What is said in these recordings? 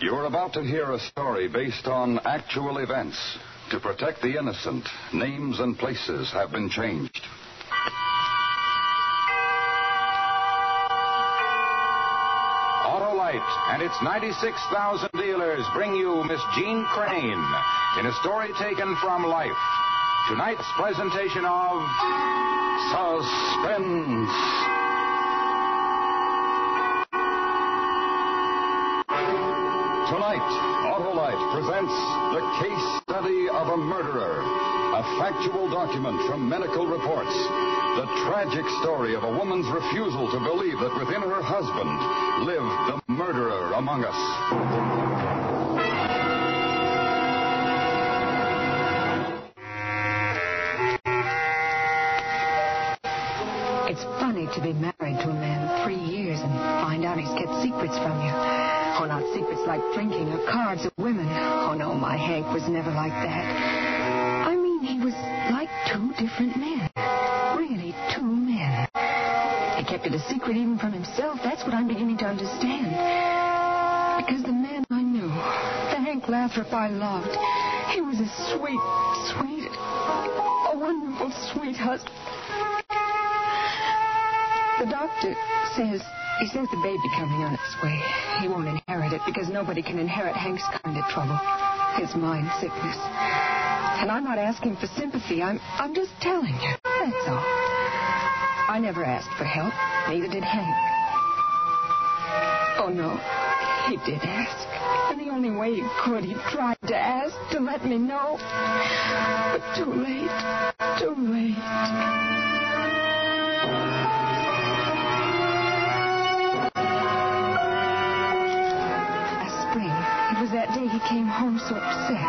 You're about to hear a story based on actual events. To protect the innocent, names and places have been changed. Autolite and its 96,000 dealers bring you Miss Jeanne Crain in a story taken from life. Tonight's presentation of Suspense. Tonight, Autolite presents the case study of a murderer. A factual document from medical reports. The tragic story of a woman's refusal to believe that within her husband lived the murderer among us. Like drinking or cards or women. Oh, no, my Hank was never like that. I mean, he was like two different men. Really, two men. He kept it a secret even from himself. That's what I'm beginning to understand. Because the man I knew, the Hank Lathrop I loved, he was a sweet, sweet, a wonderful, sweet husband. The doctor says he says the baby coming on its way. He won't inherit it because nobody can inherit Hank's kind of trouble, his mind sickness. And I'm not asking for sympathy. I'm I'm just telling you. That's all. I never asked for help. Neither did Hank. Oh no, he did ask. And the only way he could, he tried to ask to let me know. But too late. Too late. Day he came home so upset.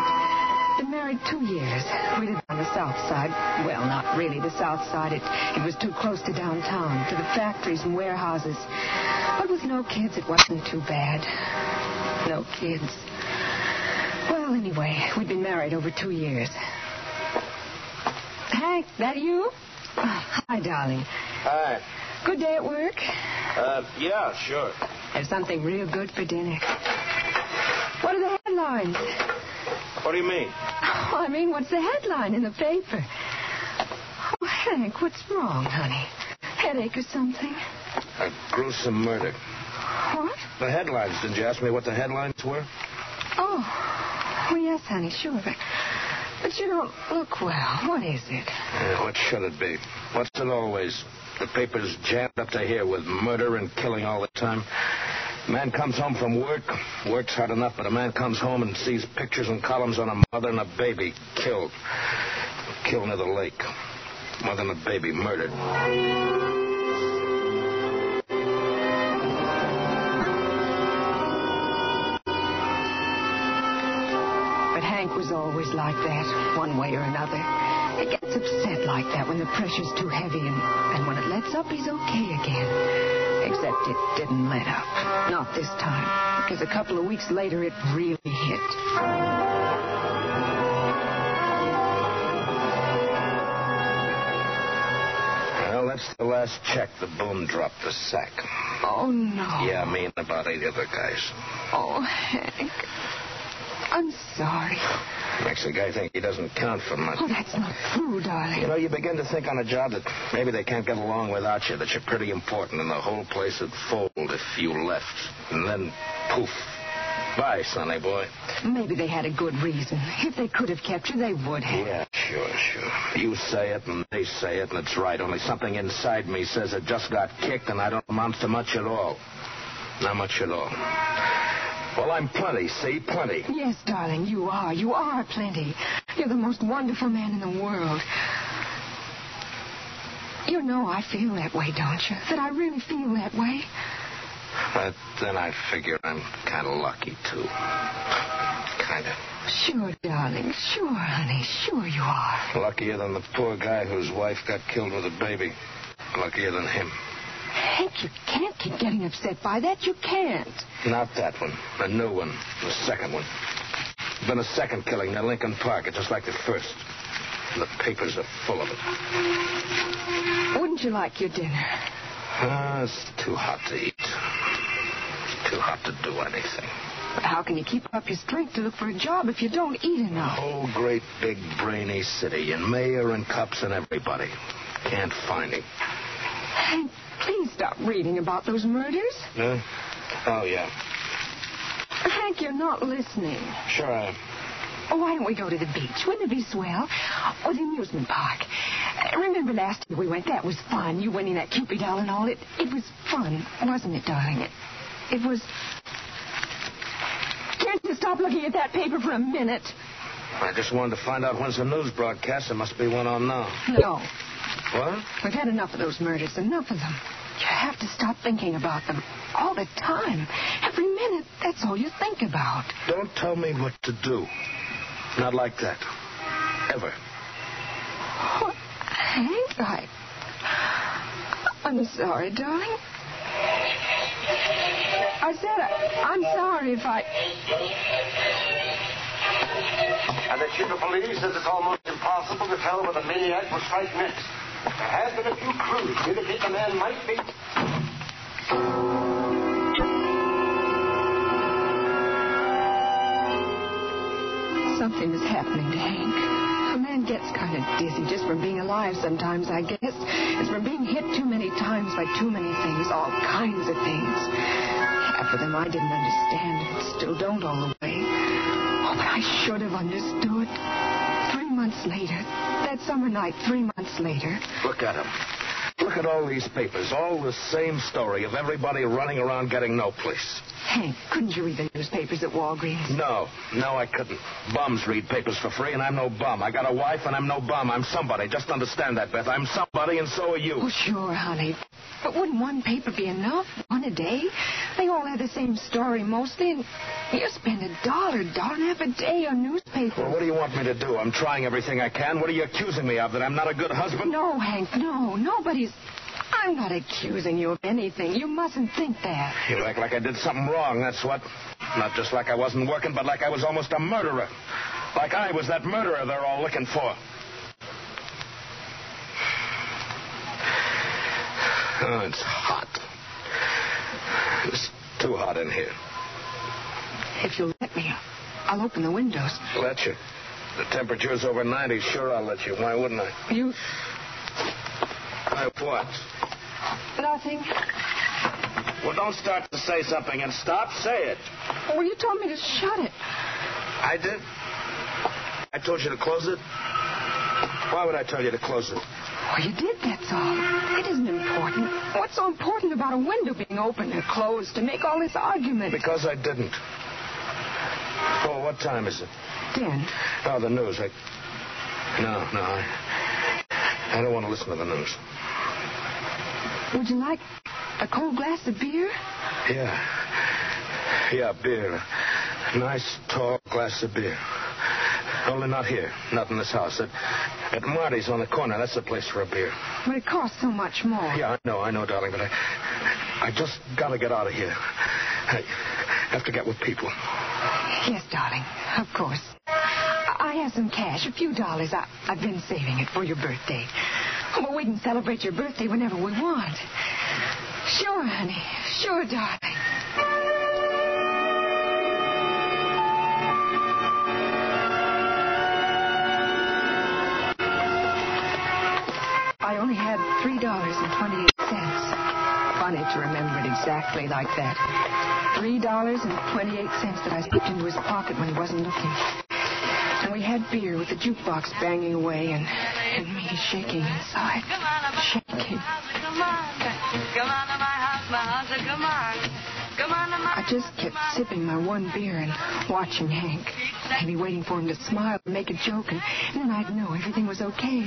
Been married two years. We lived on the south side. Well, not really the south side. It, it was too close to downtown, to the factories and warehouses. But with no kids, it wasn't too bad. No kids. Well, anyway, we'd been married over two years. Hank, that you? Oh, hi, darling. Hi. Good day at work? Uh, yeah, sure. Have something real good for dinner. What are the headlines? What do you mean? Oh, I mean, what's the headline in the paper? Oh, Hank, what's wrong, honey? Headache or something? A gruesome murder. What? The headlines. Didn't you ask me what the headlines were? Oh, oh yes, honey, sure. But, but you don't look well. What is it? Uh, what should it be? What's it always? The paper's jammed up to here with murder and killing all the time. Man comes home from work, works hard enough, but a man comes home and sees pictures and columns on a mother and a baby killed. Killed near the lake. Mother and a baby murdered. But Hank was always like that, one way or another. He gets upset like that when the pressure's too heavy, and, and when it lets up, he's okay again. Except it didn't let up. Not this time. Because a couple of weeks later, it really hit. Well, that's the last check the boom dropped the sack. Oh, no. Yeah, me and about eight other guys. Oh, Hank. I'm sorry. Makes a guy think he doesn't count for much. Oh, that's not true, darling. You know, you begin to think on a job that maybe they can't get along without you, that you're pretty important, and the whole place would fold if you left. And then, poof. Bye, sonny boy. Maybe they had a good reason. If they could have kept you, they would have. Yeah, sure, sure. You say it, and they say it, and it's right. Only something inside me says it just got kicked, and I don't amount to much at all. Not much at all. Well, I'm plenty, see? Plenty. Yes, darling, you are. You are plenty. You're the most wonderful man in the world. You know I feel that way, don't you? That I really feel that way. But then I figure I'm kind of lucky, too. Kind of. Sure, darling. Sure, honey. Sure you are. Luckier than the poor guy whose wife got killed with a baby. Luckier than him. Hank, you can't keep getting upset by that. You can't. Not that one. The new one. The second one. There's Been a second killing near Lincoln Park, It's just like the first. And the papers are full of it. Wouldn't you like your dinner? Ah, it's too hot to eat. Too hot to do anything. But how can you keep up your strength to look for a job if you don't eat enough? Whole great big brainy city, and mayor and cops and everybody. Can't find him. Hank, please stop reading about those murders. Huh? Oh, yeah. Hank, you're not listening. Sure I am. Oh, why don't we go to the beach? Wouldn't it be swell? Or the amusement park? Remember last year we went? That was fun. You winning that Cupid doll and all. It it was fun, wasn't it, darling? It it was. Can't you stop looking at that paper for a minute? I just wanted to find out when's the news broadcast. There must be one on now. No. What? We've had enough of those murders, enough of them. You have to stop thinking about them all the time. Every minute, that's all you think about. Don't tell me what to do. Not like that. Ever. Oh, what? Hank, I. I'm sorry, darling. I said I, I'm sorry if I. And the chief of police says it's almost impossible to tell where the maniac will strike next. There has been a few clues to indicate the man might be. Something is happening to Hank. A man gets kind of dizzy just from being alive sometimes, I guess. It's from being hit too many times by too many things, all kinds of things. Half of them I didn't understand and still don't all the way. Oh, but I should have understood. Three months later, that summer night, three months later, Look at him. Look at all these papers. All the same story of everybody running around getting no place. Hank, couldn't you read the newspapers at Walgreens? No, no, I couldn't. Bums read papers for free, and I'm no bum. I got a wife, and I'm no bum. I'm somebody. Just understand that, Beth. I'm somebody, and so are you. Oh, sure, honey. But wouldn't one paper be enough? One a day? They all have the same story mostly, and you spend a dollar, dollar and a half a day on newspapers. Well, what do you want me to do? I'm trying everything I can. What are you accusing me of? That I'm not a good husband? No, Hank, no. Nobody's. I'm not accusing you of anything. You mustn't think that. You act like I did something wrong, that's what. Not just like I wasn't working, but like I was almost a murderer. Like I was that murderer they're all looking for. Oh, it's hot. It's too hot in here. If you'll let me, I'll open the windows. Let you. The temperature's over 90. Sure, I'll let you. Why wouldn't I? You. I what? Nothing. Well, don't start to say something and stop. Say it. Oh, well, you told me to shut it. I did? I told you to close it? Why would I tell you to close it? Well, you did, that's all. It isn't important. What's so important about a window being open or closed to make all this argument? Because I didn't. Oh, what time is it? Ten. Oh, the news. I. No, no. I, I don't want to listen to the news. Would you like a cold glass of beer? Yeah. Yeah, beer. Nice, tall glass of beer. Only not here. Not in this house. At, at Marty's on the corner. That's the place for a beer. But it costs so much more. Yeah, I know, I know, darling, but I, I just gotta get out of here. I have to get with people. Yes, darling. Of course. I have some cash, a few dollars. I, I've been saving it for your birthday. Well, we can celebrate your birthday whenever we want. Sure, honey. Sure, darling. I only had three dollars and twenty-eight cents. Funny to remember it exactly like that. Three dollars and twenty-eight cents that I slipped into his pocket when he wasn't looking. And we had beer with the jukebox banging away and, and me shaking inside. Shaking. I just kept sipping my one beer and watching Hank. Maybe waiting for him to smile and make a joke, and, then I'd know everything was okay.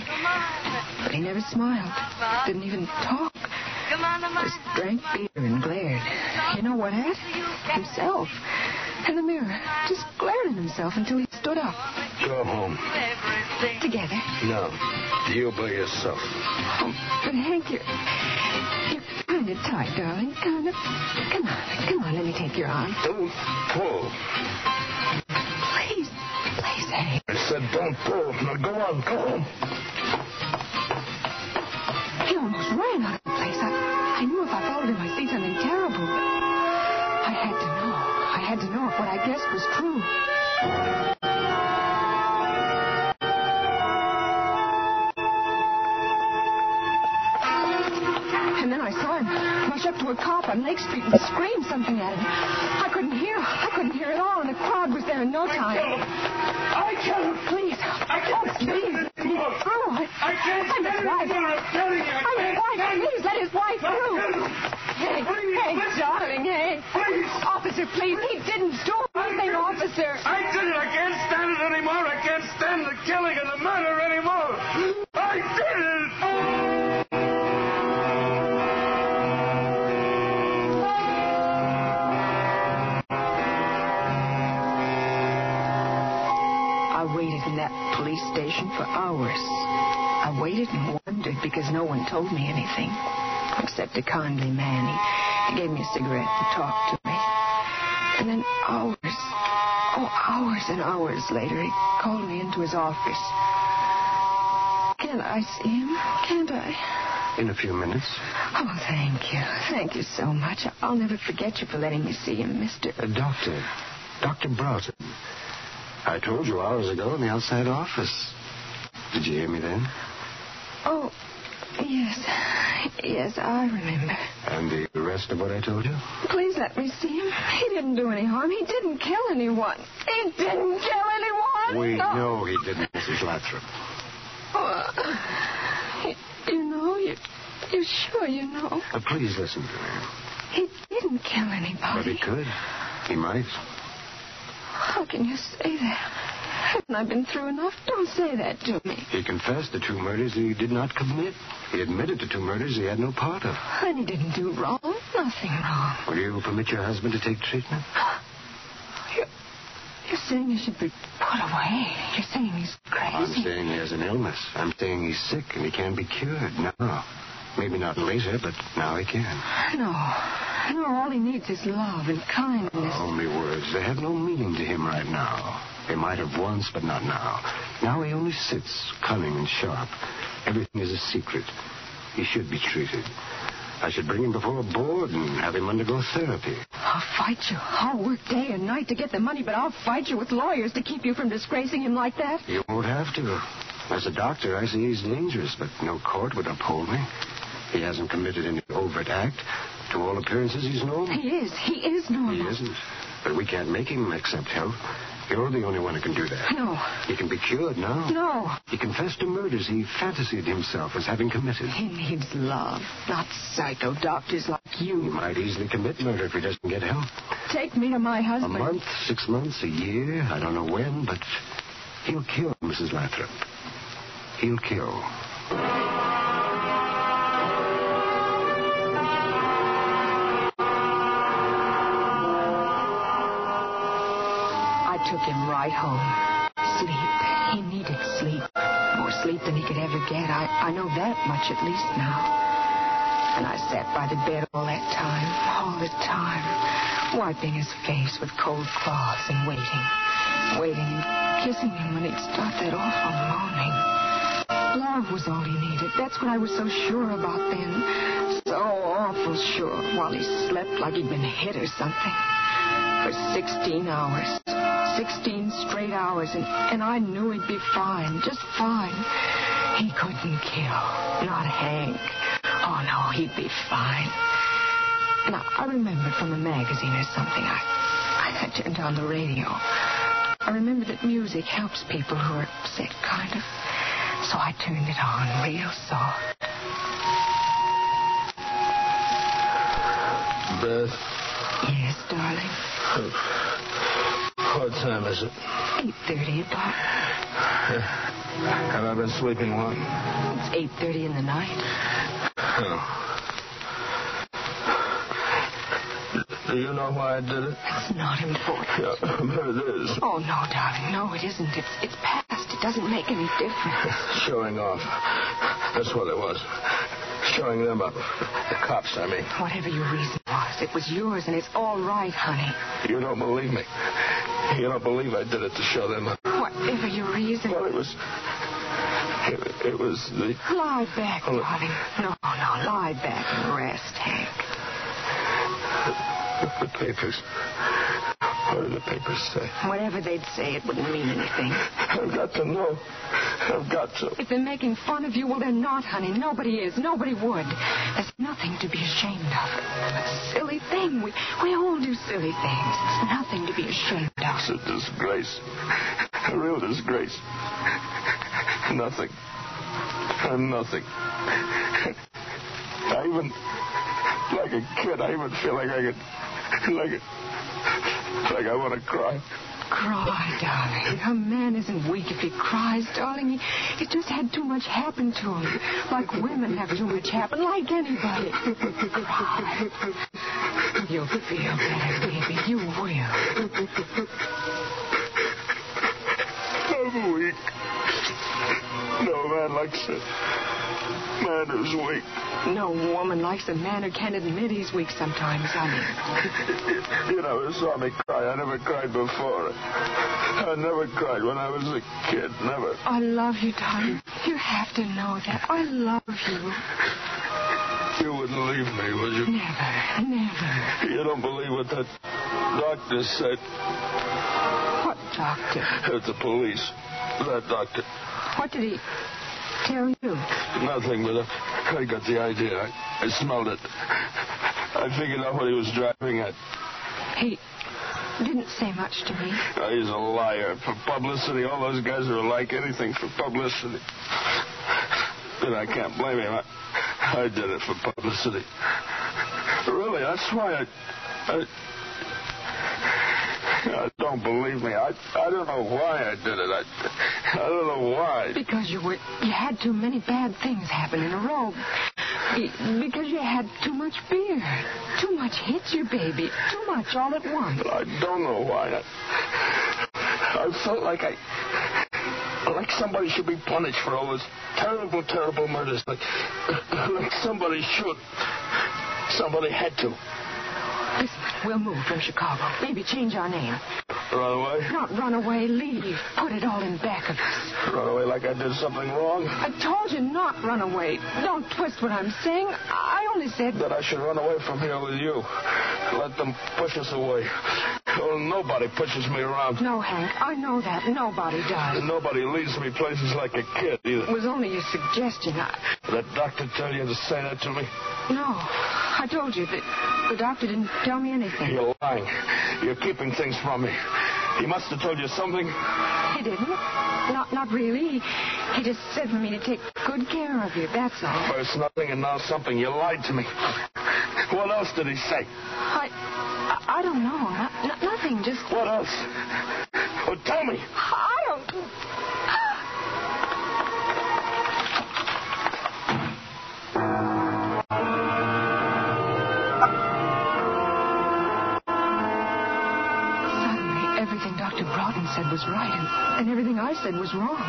But he never smiled. Didn't even talk. Just drank beer and glared. You know what at? Himself. In the mirror. Just glared at himself until he stood up. Go home. Together. No. You by yourself. Oh, but Hank, you're, you're kind of tight, darling. Kind of. Come on. Come on, let me take your arm. Don't pull. Please. Please, Hank. I said don't pull. Now go on. Go on. He almost ran out of the place. I, I knew if I followed him, I'd see something terrible. I had to know. I had to know if what I guessed was true. To a cop on Lake Street and scream something at him. I couldn't hear. I couldn't hear at all, and the crowd was there in no time. I him. Please. I can't oh, please. Through. I, I can't I'm his wife. I'm telling you. I'm his can't wife. Please let his wife through. killed him. Hank, Please, Hank, listen. darling, Hank. Please. Officer, please. He didn't do anything, officer. I did it. I can't stand it anymore. I can't stand the killing and the murder anymore. Because no one told me anything. Except a kindly man. He, he gave me a cigarette and talked to me. And then hours, oh, hours and hours later, he called me into his office. Can't I see him? Can't I? In a few minutes. Oh, thank you. Thank you so much. I'll never forget you for letting me see him, mister. A doctor. Dr. Broughton. I told you hours ago in the outside office. Did you hear me then? Oh, yes. Yes, I remember. And the rest of what I told you? Please let me see him. He didn't do any harm. He didn't kill anyone. He didn't kill anyone. We no. know he didn't, Mrs. Lathrop. Oh, you know, you, you're sure you know. Uh, please listen to me. He didn't kill anybody. But he could. He might. How can you say that? Haven't I been through enough? Don't say that to me. He confessed the two murders he did not commit. He admitted to two murders he had no part of. And he didn't do wrong. Nothing wrong. Will you permit your husband to take treatment? You're, you're saying he should be put away. You're saying he's crazy. I'm saying he has an illness. I'm saying he's sick and he can be cured now. Maybe not later, but now he can. No. No, all he needs is love and kindness. Only words. They have no meaning to him right now. They might have once, but not now. Now he only sits, cunning and sharp. Everything is a secret. He should be treated. I should bring him before a board and have him undergo therapy. I'll fight you. I'll work day and night to get the money, but I'll fight you with lawyers to keep you from disgracing him like that. You won't have to. As a doctor, I see he's dangerous, but no court would uphold me. He hasn't committed any overt act. To all appearances, he's normal. He is. He is normal. He isn't. But we can't make him accept help. You're the only one who can do that. No. He can be cured now. No. He confessed to murders he fantasied himself as having committed. He needs love, not psycho doctors like you. He might easily commit murder if he doesn't get help. Take me to my husband. A month, six months, a year, I don't know when, but he'll kill Mrs. Lathrop. He'll kill. Took him right home. Sleep. He needed sleep. More sleep than he could ever get. I, I know that much at least now. And I sat by the bed all that time, all the time, wiping his face with cold cloths and waiting, waiting and kissing him when he'd start that awful moaning. Love was all he needed. That's what I was so sure about then. So awful sure while he slept like he'd been hit or something. For 16 hours. 16 straight hours, and, and I knew he'd be fine, just fine. He couldn't kill. Not Hank. Oh, no, he'd be fine. And I, remembered from a magazine or something. I, I turned on the radio. I remember that music helps people who are upset, kind of. So I turned it on real soft. Beth, Yes, darling. What time is it? 8.30 about. Have I been sleeping long? It's 8.30 in the night. Oh. Do you know why I did it? It's not important. Yeah, but it is. Oh, no, darling. No, it isn't. It's, it's past. It doesn't make any difference. Showing off. That's what it was. Showing them up. The cops, I mean. Whatever your reason was, it was yours, and it's all right, honey. You don't believe me. You don't believe I did it to show them. Whatever your reason. Well, it was. It, it was the. Lie back, Oh, darling. No, no, lie back and rest, Hank. The papers. What do the papers say? Whatever they'd say, it wouldn't mean anything. I've got to know. I've got to. If they're making fun of you, well, they're not, honey. Nobody is. Nobody would. There's nothing to be ashamed of. A silly thing. We, we all do silly things. Nothing to be ashamed of. It's a disgrace. A real disgrace. Nothing. I'm nothing. I even, like a kid, I even feel like I could, like, like I want to cry. Cry, darling. A man isn't weak if he cries, darling. He, he just had too much happen to him. Like women have too much happen, like anybody. Cry. You'll feel better, baby. You will. I'm weak. No man likes it. Man who's weak. No woman likes a man who can't admit he's weak sometimes, honey. You never saw me cry. I never cried before. I never cried when I was a kid. Never. I love you, darling. You have to know that. I love you. You wouldn't leave me, would you? Never, never. You don't believe what that doctor said What doctor? at the police. That doctor. What did he tell you? Nothing, but I, got the idea. I, I smelled it. I figured out what he was driving at. He didn't say much to me. Uh, he's a liar. For publicity, all those guys are like Anything for publicity. But I can't blame him. I, I did it for publicity. Really, that's why I. I don't believe me. I I don't know why I did it. I I don't know why. Because you were you had too many bad things happen in a row. Be- Because you had too much beer, Too much hit you, baby. Too much all at once. I don't know why. I, I felt like I like somebody should be punished for all those terrible, terrible murders. Like like somebody should. Somebody had to. Listen, we'll move from Chicago. Maybe change our name. Run away. Not run away, leave. Put it all in back of us. Run away like I did something wrong. I told you not run away. Don't twist what I'm saying. I only said That I should run away from here with you. Let them push us away. Oh, nobody pushes me around. no, Hank. I know that. Nobody does. And nobody leads me places like a kid either. It was only a suggestion. I, That doctor tell you to say that to me? no, I told you that the doctor didn't tell me anything. You're lying. You're keeping things from me. He must have told you something. He didn't. Not, not really. He, he just said for me to take good care of you. That's all. First nothing and now something. You lied to me. What else did he say? I, I, don't know. Not, not, nothing. Just. What else? Well, tell me. I don't. Suddenly, everything Dr. Broughton said was right, and, and everything I said was wrong.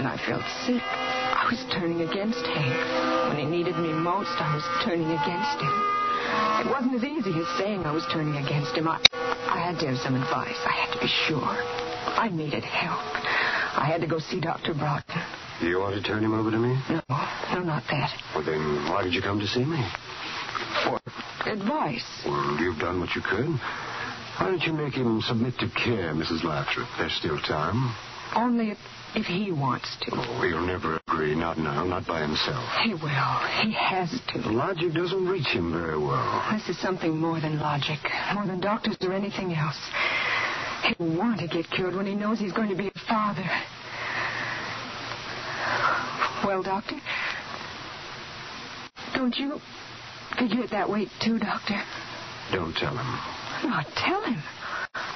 And I felt sick. I was turning against Hank. When he needed me most, I was turning against him. It wasn't as easy as saying I was turning against him. I, I had to have some advice. I had to be sure. I needed help. I had to go see Dr. Broughton. Do you want to turn him over to me? No, no, not that. Well, then why did you come to see me? For advice. Well, you've done what you could. Why don't you make him submit to care, Mrs. Lathrop? There's still time. Only if, if he wants to. Oh, he'll never agree. Not now. Not by himself. He will. He has The to. logic doesn't reach him very well. This is something more than logic, more than doctors or anything else. He'll want to get cured when he knows he's going to be a father. Well, Doctor? Don't you figure it that way, too, Doctor? Don't tell him. Not tell him.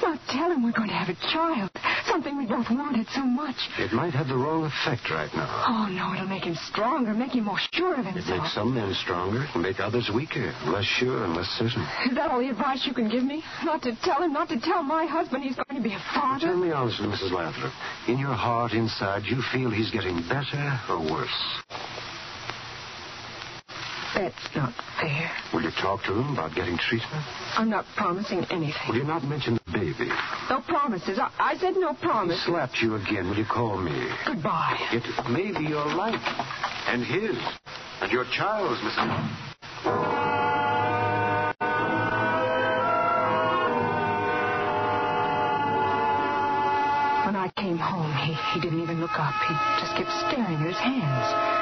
Not tell him we're going to have a child. Something we both wanted so much. It might have the wrong effect right now. Oh, no, it'll make him stronger, make him more sure of himself. It makes some men stronger and make others weaker, less sure and less certain. Is that all the advice you can give me? Not to tell him, not to tell my husband he's going to be a father. Tell me honestly, Mrs. Lathrop. In your heart, inside, you feel he's getting better or worse? That's not fair. Will you talk to him about getting treatment? I'm not promising anything. Will you not mention the baby? No promises. I, I said no He promise. slapped you again. Will you call me? Goodbye. It may be your life and his and your child's, Mrs. When I came home, he, he didn't even look up. He just kept staring at his hands.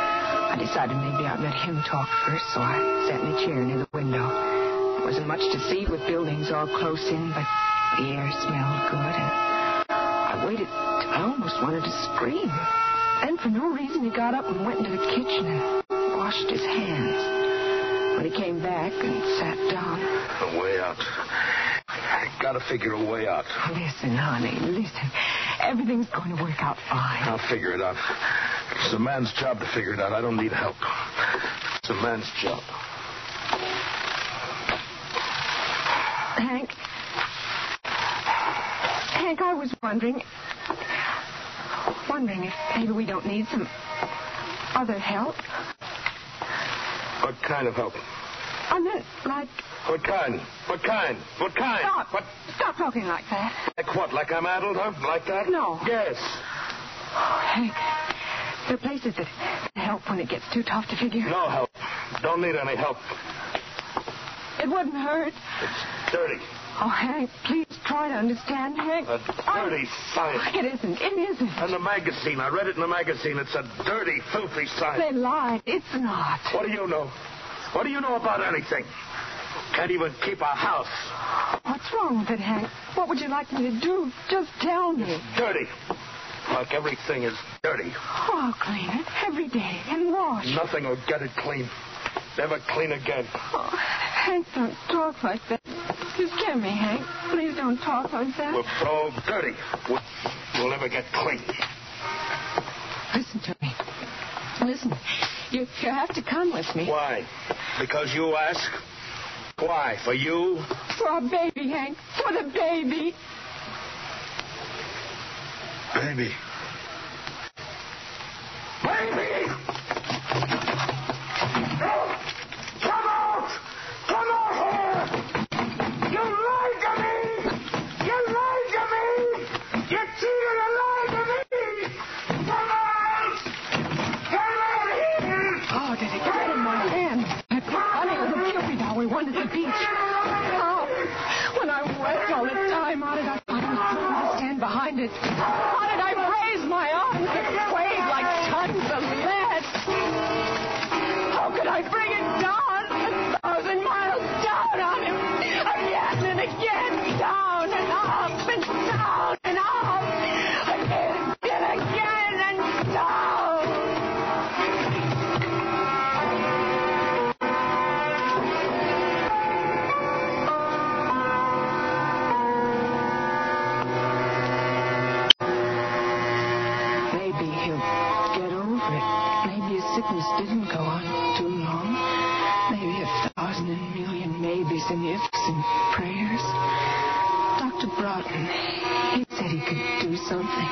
I decided maybe I'd let him talk first, so I sat in a chair near the window. There wasn't much to see with buildings all close in, but the air smelled good, and I waited till I almost wanted to scream. Then, for no reason, he got up and went into the kitchen and washed his hands. When he came back and sat down, A way out. I gotta figure a way out. listen, honey, listen. Everything's going to work out fine. I'll figure it out. It's a man's job to figure it out. I don't need help. It's a man's job. Hank. Hank, I was wondering. Wondering if maybe we don't need some other help. What kind of help? I meant, like, What kind? What kind? What kind? stop. What? Stop talking like that. Like what? Like I'm addled, huh? Like that? No. Yes. Hank, there are places that help when it gets too tough to figure. No help. Don't need any help. It wouldn't hurt. It's dirty. Oh, Hank, please try to understand, Hank. A dirty science. It isn't. It isn't. And the magazine. I read it in the magazine. It's a dirty, filthy science. They lied. It's not. What do you know? What do you know about anything? Can't even keep a house. What's wrong with it, Hank? What would you like me to do? Just tell me. Dirty. Like everything is dirty. Oh, I'll clean it every day and wash. Nothing will get it clean. Never clean again. Oh, Hank, don't talk like that. You scare me, Hank. Please don't talk like that. We're so dirty. We'll, we'll never get clean. Listen to me. Listen. You, you have to come with me. Why? Because you ask? Why? For you? For our baby, Hank. For the baby. Baby. Baby! Come out! Come out here! You lied to me! You lied to me! You cheated and lied to me! Come out! Come out here! Oh, did it get in my hand? That funny little Cupid doll we won at the beach. Oh, when I wept all the time, how did I find myself to stand behind it? And prayers. Dr. Broughton, he said he could do something.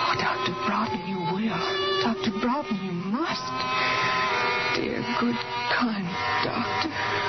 Oh, Dr. Broughton, you will. Dr. Broughton, you must. Dear, good, kind doctor.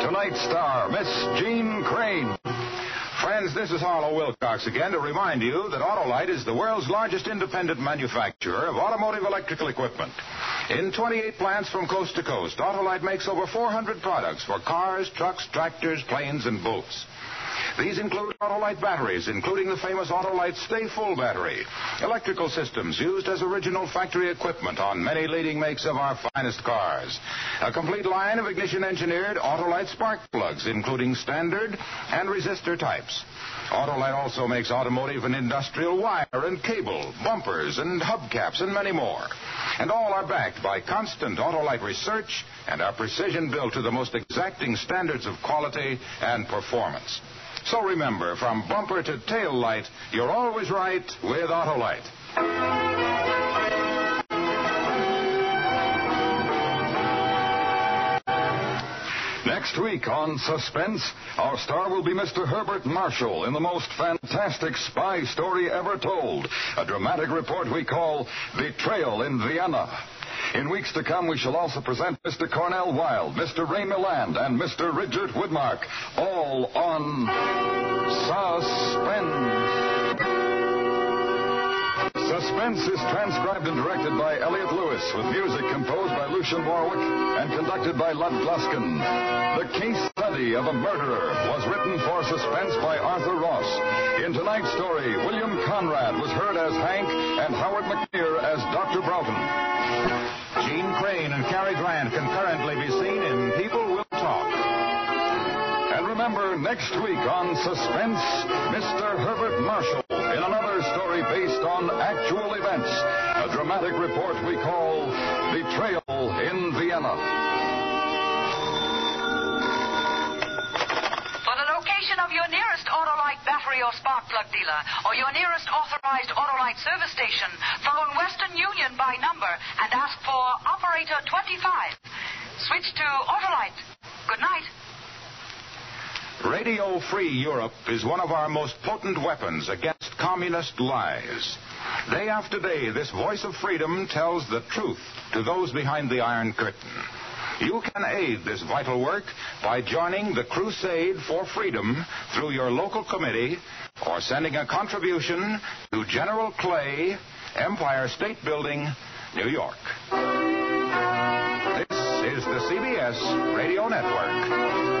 Tonight's star, Miss Jeanne Crain. Friends, this is Harlow Wilcox again to remind you that Autolite is the world's largest independent manufacturer of automotive electrical equipment. In 28 plants from coast to coast, Autolite makes over 400 products for cars, trucks, tractors, planes, and boats. These include Autolite batteries, including the famous Autolite Sta-Ful battery, electrical systems used as original factory equipment on many leading makes of our finest cars, a complete line of ignition engineered Autolite spark plugs, including standard and resistor types. Autolite also makes automotive and industrial wire and cable, bumpers and hubcaps, and many more. And all are backed by constant Autolite research and are precision built to the most exacting standards of quality and performance. So remember, from bumper to tail light, you're always right with Autolite. Next week on Suspense, our star will be Mr. Herbert Marshall in the most fantastic spy story ever told, a dramatic report we call Betrayal in Vienna. In weeks to come, we shall also present Mr. Cornel Wilde, Mr. Ray Milland, and Mr. Richard Widmark, all on Suspense. Suspense is transcribed and directed by Elliott Lewis, with music composed by Lucien Moraweck and conducted by Lud Gluskin. The Case Study of a Murderer was written for Suspense by Arthur Ross. In tonight's story, William Conrad was heard as Hank and Howard McNear as Dr. Broughton. Jeanne Crain and Cary Grant can currently be seen in People Will Talk. And remember, next week on Suspense, Mr. Herbert Marshall in another story based on actual events. A dramatic report we call Betrayal in Vienna. Or spark plug dealer, or your nearest authorized Autolite service station, phone Western Union by number and ask for Operator 25. Switch to Autolite. Good night. Radio Free Europe is one of our most potent weapons against communist lies. Day after day, this voice of freedom tells the truth to those behind the Iron Curtain. You can aid this vital work by joining the Crusade for Freedom through your local committee or sending a contribution to General Clay, Empire State Building, New York. This is the CBS Radio Network.